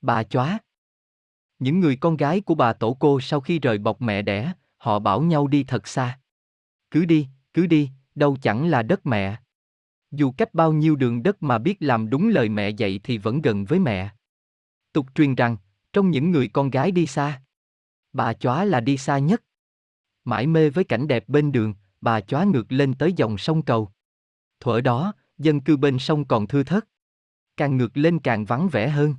Bà chóa. Những người con gái của bà tổ cô sau khi rời bọc mẹ đẻ, họ bảo nhau đi thật xa. Cứ đi, cứ đi, đâu chẳng là đất mẹ. Dù cách bao nhiêu đường đất mà biết làm đúng lời mẹ dạy thì vẫn gần với mẹ. Tục truyền rằng, trong những người con gái đi xa, bà chóa là đi xa nhất. Mãi mê với cảnh đẹp bên đường, bà chóa ngược lên tới dòng sông cầu. Thuở đó, dân cư bên sông còn thưa thớt. Càng ngược lên càng vắng vẻ hơn.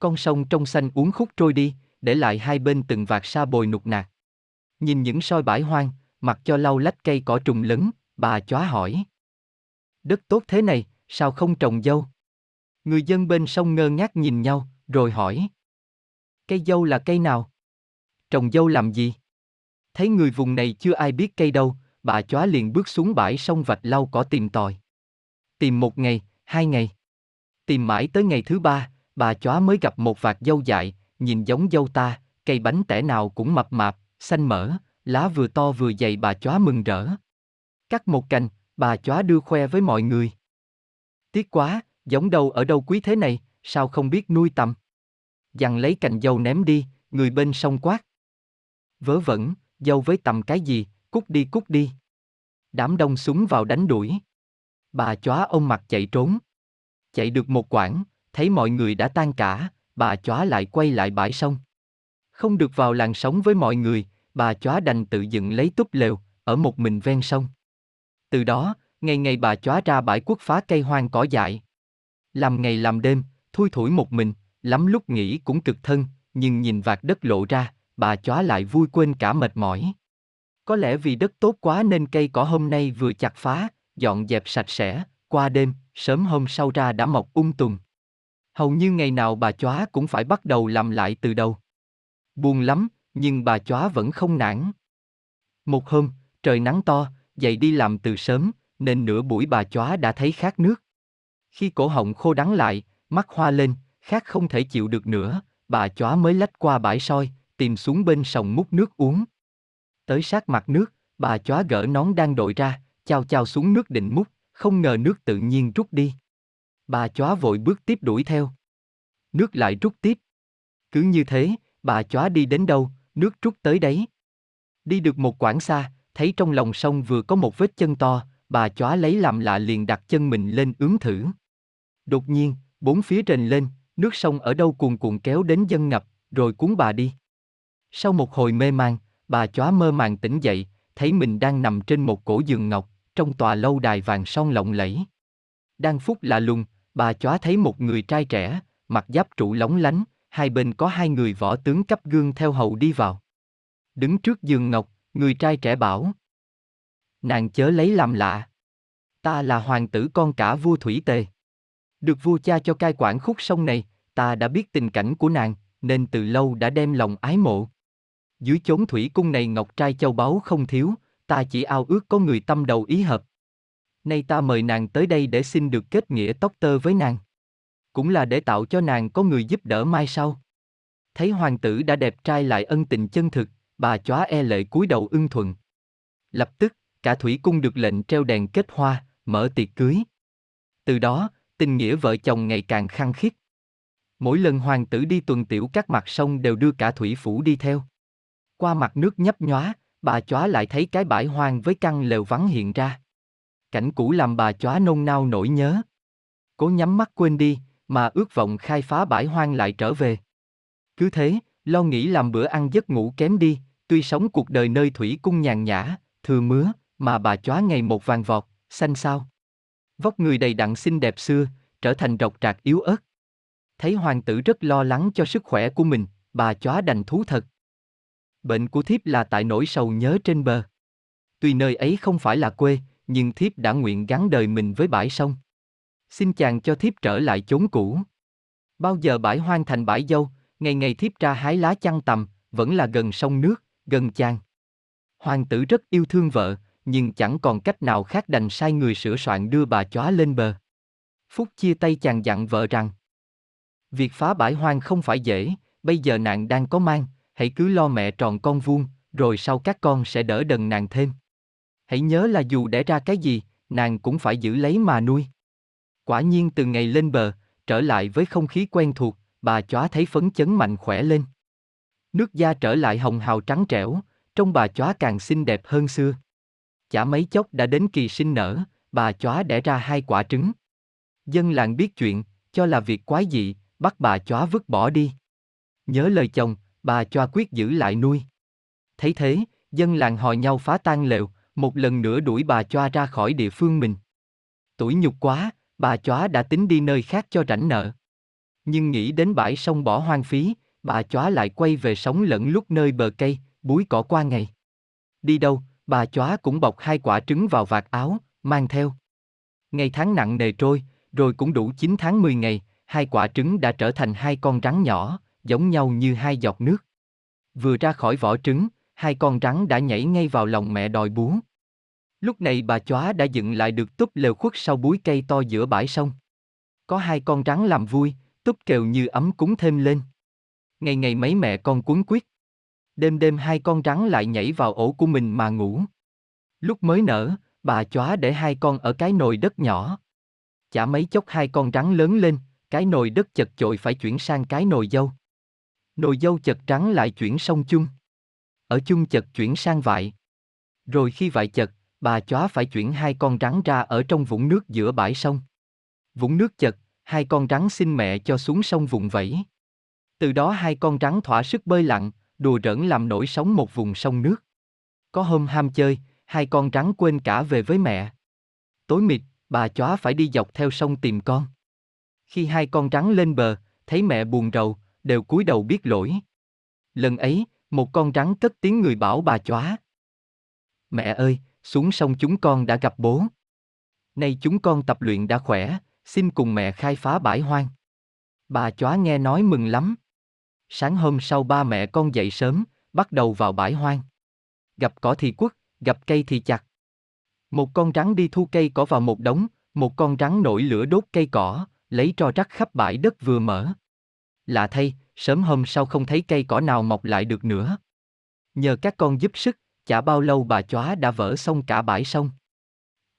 Con sông trong xanh uốn khúc trôi đi, để lại hai bên từng vạt sa bồi nục nạt. Nhìn những soi bãi hoang, mặc cho lau lách cây cỏ trùng lấn, bà chóa hỏi. Đất tốt thế này, sao không trồng dâu? Người dân bên sông ngơ ngác nhìn nhau, rồi hỏi. Cây dâu là cây nào? Trồng dâu làm gì? Thấy người vùng này chưa ai biết cây đâu, bà chóa liền bước xuống bãi sông vạch lau cỏ tìm tòi. Tìm một ngày, hai ngày. Tìm mãi tới ngày thứ ba, bà chóa mới gặp một vạt dâu dại, nhìn giống dâu ta, cây bánh tẻ nào cũng mập mạp, xanh mỡ, lá vừa to vừa dày bà chóa mừng rỡ. Cắt một cành, bà chóa đưa khoe với mọi người. Tiếc quá, giống đâu ở đâu quý thế này, sao không biết nuôi tầm. Dằn lấy cành dâu ném đi, người bên sông quát. Vớ vẩn, dâu với tầm cái gì, cút đi cút đi. Đám đông súng vào đánh đuổi. Bà chóa ông mặt chạy trốn. Chạy được một quãng, thấy mọi người đã tan cả, bà chóa lại quay lại bãi sông. Không được vào làng sống với mọi người, bà chóa đành tự dựng lấy túp lều, ở một mình ven sông. Từ đó, ngày ngày bà chóa ra bãi quốc phá cây hoang cỏ dại. Làm ngày làm đêm, thui thủi một mình, lắm lúc nghĩ cũng cực thân, nhưng nhìn vạt đất lộ ra, bà chóa lại vui quên cả mệt mỏi. Có lẽ vì đất tốt quá nên cây cỏ hôm nay vừa chặt phá, dọn dẹp sạch sẽ, qua đêm, sớm hôm sau ra đã mọc ung um tùm. Hầu như ngày nào bà chóa cũng phải bắt đầu làm lại từ đầu. Buồn lắm, nhưng bà chóa vẫn không nản. Một hôm, trời nắng to, dậy đi làm từ sớm, nên nửa buổi bà chóa đã thấy khát nước. Khi cổ họng khô đắng lại, mắt hoa lên, khát không thể chịu được nữa, bà chóa mới lách qua bãi soi, tìm xuống bên sông múc nước uống. Tới sát mặt nước, bà chóa gỡ nón đang đội ra, chao chao xuống nước định múc, không ngờ nước tự nhiên rút đi. Bà chóa vội bước tiếp đuổi theo. Nước lại rút tiếp. Cứ như thế, bà chóa đi đến đâu, nước rút tới đấy. Đi được một quãng xa, thấy trong lòng sông vừa có một vết chân to, bà chóa lấy làm lạ liền đặt chân mình lên ướm thử. Đột nhiên, bốn phía rền lên, nước sông ở đâu cuồn cuộn kéo đến dân ngập, rồi cuốn bà đi. Sau một hồi mê man, bà chóa mơ màng tỉnh dậy, thấy mình đang nằm trên một cổ giường ngọc, trong tòa lâu đài vàng son lộng lẫy. Đang phút lạ lùng, bà chóa thấy một người trai trẻ, mặt giáp trụ lóng lánh, hai bên có hai người võ tướng cấp gương theo hầu đi vào. Đứng trước giường ngọc, người trai trẻ bảo. Nàng chớ lấy làm lạ. Ta là hoàng tử con cả vua Thủy Tề. Được vua cha cho cai quản khúc sông này, ta đã biết tình cảnh của nàng, nên từ lâu đã đem lòng ái mộ. Dưới chốn thủy cung này ngọc trai châu báu không thiếu, ta chỉ ao ước có người tâm đầu ý hợp. Nay ta mời nàng tới đây để xin được kết nghĩa tóc tơ với nàng. Cũng là để tạo cho nàng có người giúp đỡ mai sau. Thấy hoàng tử đã đẹp trai lại ân tình chân thực, bà chóa e lệ cúi đầu ưng thuận. Lập tức, cả thủy cung được lệnh treo đèn kết hoa, mở tiệc cưới. Từ đó, tình nghĩa vợ chồng ngày càng khăng khít. Mỗi lần hoàng tử đi tuần tiểu các mặt sông đều đưa cả thủy phủ đi theo. Qua mặt nước nhấp nhóa, bà chóa lại thấy cái bãi hoang với căn lều vắng hiện ra. Cảnh cũ làm bà chóa nôn nao nỗi nhớ. Cố nhắm mắt quên đi, mà ước vọng khai phá bãi hoang lại trở về. Cứ thế, lo nghĩ làm bữa ăn giấc ngủ kém đi, tuy sống cuộc đời nơi thủy cung nhàn nhã, thừa mứa, mà bà chóa ngày một vàng vọt, xanh sao. Vóc người đầy đặn xinh đẹp xưa, trở thành rộc rạc yếu ớt. Thấy hoàng tử rất lo lắng cho sức khỏe của mình, bà chóa đành thú thật. Bệnh của thiếp là tại nỗi sầu nhớ trên bờ. Tuy nơi ấy không phải là quê, nhưng thiếp đã nguyện gắn đời mình với bãi sông. Xin chàng cho thiếp trở lại chốn cũ. Bao giờ bãi hoang thành bãi dâu, ngày ngày thiếp ra hái lá chăn tầm, vẫn là gần sông nước, gần chàng. Hoàng tử rất yêu thương vợ, nhưng chẳng còn cách nào khác đành sai người sửa soạn đưa bà chóa lên bờ. Phúc chia tay chàng dặn vợ rằng Việc phá bãi hoang không phải dễ, bây giờ nàng đang có mang, hãy cứ lo mẹ tròn con vuông, rồi sau các con sẽ đỡ đần nàng thêm. Hãy nhớ là dù đẻ ra cái gì, nàng cũng phải giữ lấy mà nuôi. Quả nhiên từ ngày lên bờ, trở lại với không khí quen thuộc, bà chóa thấy phấn chấn mạnh khỏe lên. Nước da trở lại hồng hào trắng trẻo, trông bà chóa càng xinh đẹp hơn xưa. Chả mấy chốc đã đến kỳ sinh nở, bà chóa đẻ ra hai quả trứng. Dân làng biết chuyện, cho là việc quái dị, bắt bà chóa vứt bỏ đi. Nhớ lời chồng, bà chóa quyết giữ lại nuôi. Thấy thế, dân làng hò nhau phá tan lều, một lần nữa đuổi bà chóa ra khỏi địa phương mình. Tuổi nhục quá, bà chóa đã tính đi nơi khác cho rảnh nợ. Nhưng nghĩ đến bãi sông bỏ hoang phí, bà chóa lại quay về sống lẫn lúc nơi bờ cây, búi cỏ qua ngày. Đi đâu, bà chóa cũng bọc hai quả trứng vào vạt áo, mang theo. Ngày tháng nặng nề trôi, rồi cũng đủ 9 tháng 10 ngày, hai quả trứng đã trở thành hai con rắn nhỏ, giống nhau như hai giọt nước. Vừa ra khỏi vỏ trứng, hai con rắn đã nhảy ngay vào lòng mẹ đòi bú. Lúc này bà chóa đã dựng lại được túp lều khuất sau búi cây to giữa bãi sông. Có hai con rắn làm vui, túp kèo như ấm cúng thêm lên. Ngày ngày mấy mẹ con cuốn quyết. Đêm đêm hai con rắn lại nhảy vào ổ của mình mà ngủ. Lúc mới nở, bà chóa để hai con ở cái nồi đất nhỏ. Chả mấy chốc hai con rắn lớn lên, cái nồi đất chật chội phải chuyển sang cái nồi dâu. Nồi dâu chật trắng lại chuyển sông chung. Ở chung chật chuyển sang vại. Rồi khi vại chật, bà chóa phải chuyển hai con rắn ra ở trong vũng nước giữa bãi sông. Vũng nước chật, hai con rắn xin mẹ cho xuống sông vùng vẫy. Từ đó hai con rắn thỏa sức bơi lặn, đùa rỡn làm nổi sóng một vùng sông nước. Có hôm ham chơi, hai con rắn quên cả về với mẹ. Tối mịt, bà chóa phải đi dọc theo sông tìm con. Khi hai con rắn lên bờ, thấy mẹ buồn rầu, đều cúi đầu biết lỗi. Lần ấy, một con rắn cất tiếng người bảo bà chóa. Mẹ ơi, xuống sông chúng con đã gặp bố. Nay chúng con tập luyện đã khỏe, xin cùng mẹ khai phá bãi hoang. Bà chóa nghe nói mừng lắm. Sáng hôm sau ba mẹ con dậy sớm, bắt đầu vào bãi hoang. Gặp cỏ thì quất, gặp cây thì chặt. Một con rắn đi thu cây cỏ vào một đống, một con rắn nổi lửa đốt cây cỏ, lấy tro rắc khắp bãi đất vừa mở. Lạ thay, sớm hôm sau không thấy cây cỏ nào mọc lại được nữa. Nhờ các con giúp sức, chả bao lâu bà chóa đã vỡ xong cả bãi sông.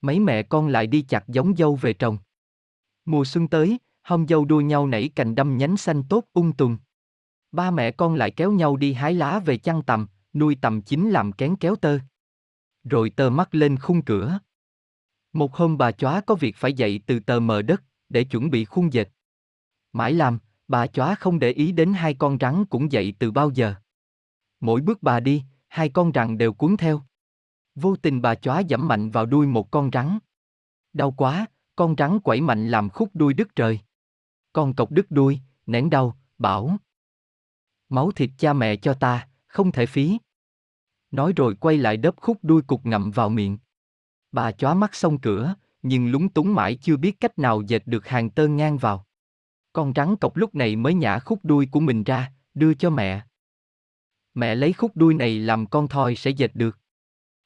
Mấy mẹ con lại đi chặt giống dâu về trồng. Mùa xuân tới, hông dâu đua nhau nảy cành đâm nhánh xanh tốt ung tùng. Ba mẹ con lại kéo nhau đi hái lá về chăn tầm, nuôi tầm chính làm kén kéo tơ. Rồi tơ mắt lên khung cửa. Một hôm bà chóa có việc phải dậy từ tờ mờ đất, để chuẩn bị khung dệt. Mãi làm, bà chóa không để ý đến hai con rắn cũng dậy từ bao giờ. Mỗi bước bà đi, hai con rắn đều cuốn theo. Vô tình bà chóa dẫm mạnh vào đuôi một con rắn. Đau quá, con rắn quẩy mạnh làm khúc đuôi đứt trời. Con cọc đứt đuôi, nén đau, bảo. Máu thịt cha mẹ cho ta, không thể phí. Nói rồi quay lại đớp khúc đuôi cục ngậm vào miệng. Bà chóa mắt xong cửa, nhưng lúng túng mãi chưa biết cách nào dệt được hàng tơ ngang vào. Con rắn cọc lúc này mới nhả khúc đuôi của mình ra, đưa cho mẹ. Mẹ lấy khúc đuôi này làm con thoi sẽ dệt được.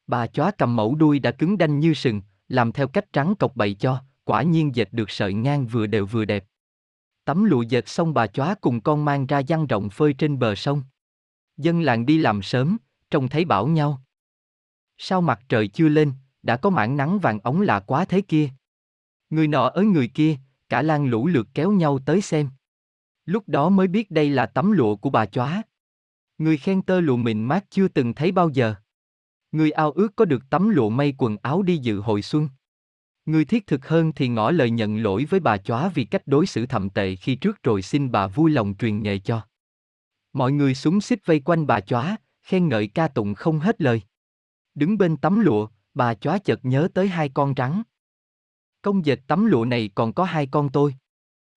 Bà chóa cầm mẫu đuôi đã cứng đanh như sừng, làm theo cách trắng cọc bậy cho, quả nhiên dệt được sợi ngang vừa đều vừa đẹp. Tấm lụa dệt xong bà chóa cùng con mang ra giăng rộng phơi trên bờ sông. Dân làng đi làm sớm, trông thấy bảo nhau. Sao mặt trời chưa lên, đã có mảng nắng vàng ống lạ quá thế kia. Người nọ ở người kia, cả lan lũ lượt kéo nhau tới xem. Lúc đó mới biết đây là tấm lụa của bà chóa. Người khen tơ lụa mịn mát chưa từng thấy bao giờ. Người ao ước có được tấm lụa may quần áo đi dự hội xuân. Người thiết thực hơn thì ngỏ lời nhận lỗi với bà chóa vì cách đối xử thậm tệ khi trước rồi xin bà vui lòng truyền nghề cho. Mọi người súng xích vây quanh bà chóa, khen ngợi ca tụng không hết lời. Đứng bên tấm lụa, bà chóa chợt nhớ tới hai con rắn. Công dệt tấm lụa này còn có hai con tôi.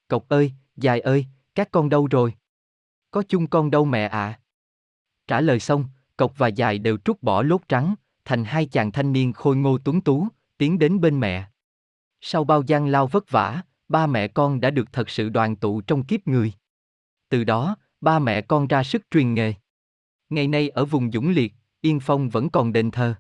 Cọc ơi, dài ơi, các con đâu rồi? Có chung con đâu mẹ ạ? À? Trả lời xong, cọc và dài đều trút bỏ lốt trắng, thành hai chàng thanh niên khôi ngô tuấn tú, tiến đến bên mẹ. Sau bao gian lao vất vả, ba mẹ con đã được thật sự đoàn tụ trong kiếp người. Từ đó, ba mẹ con ra sức truyền nghề. Ngày nay ở vùng Dũng Liệt, Yên Phong vẫn còn đền thờ.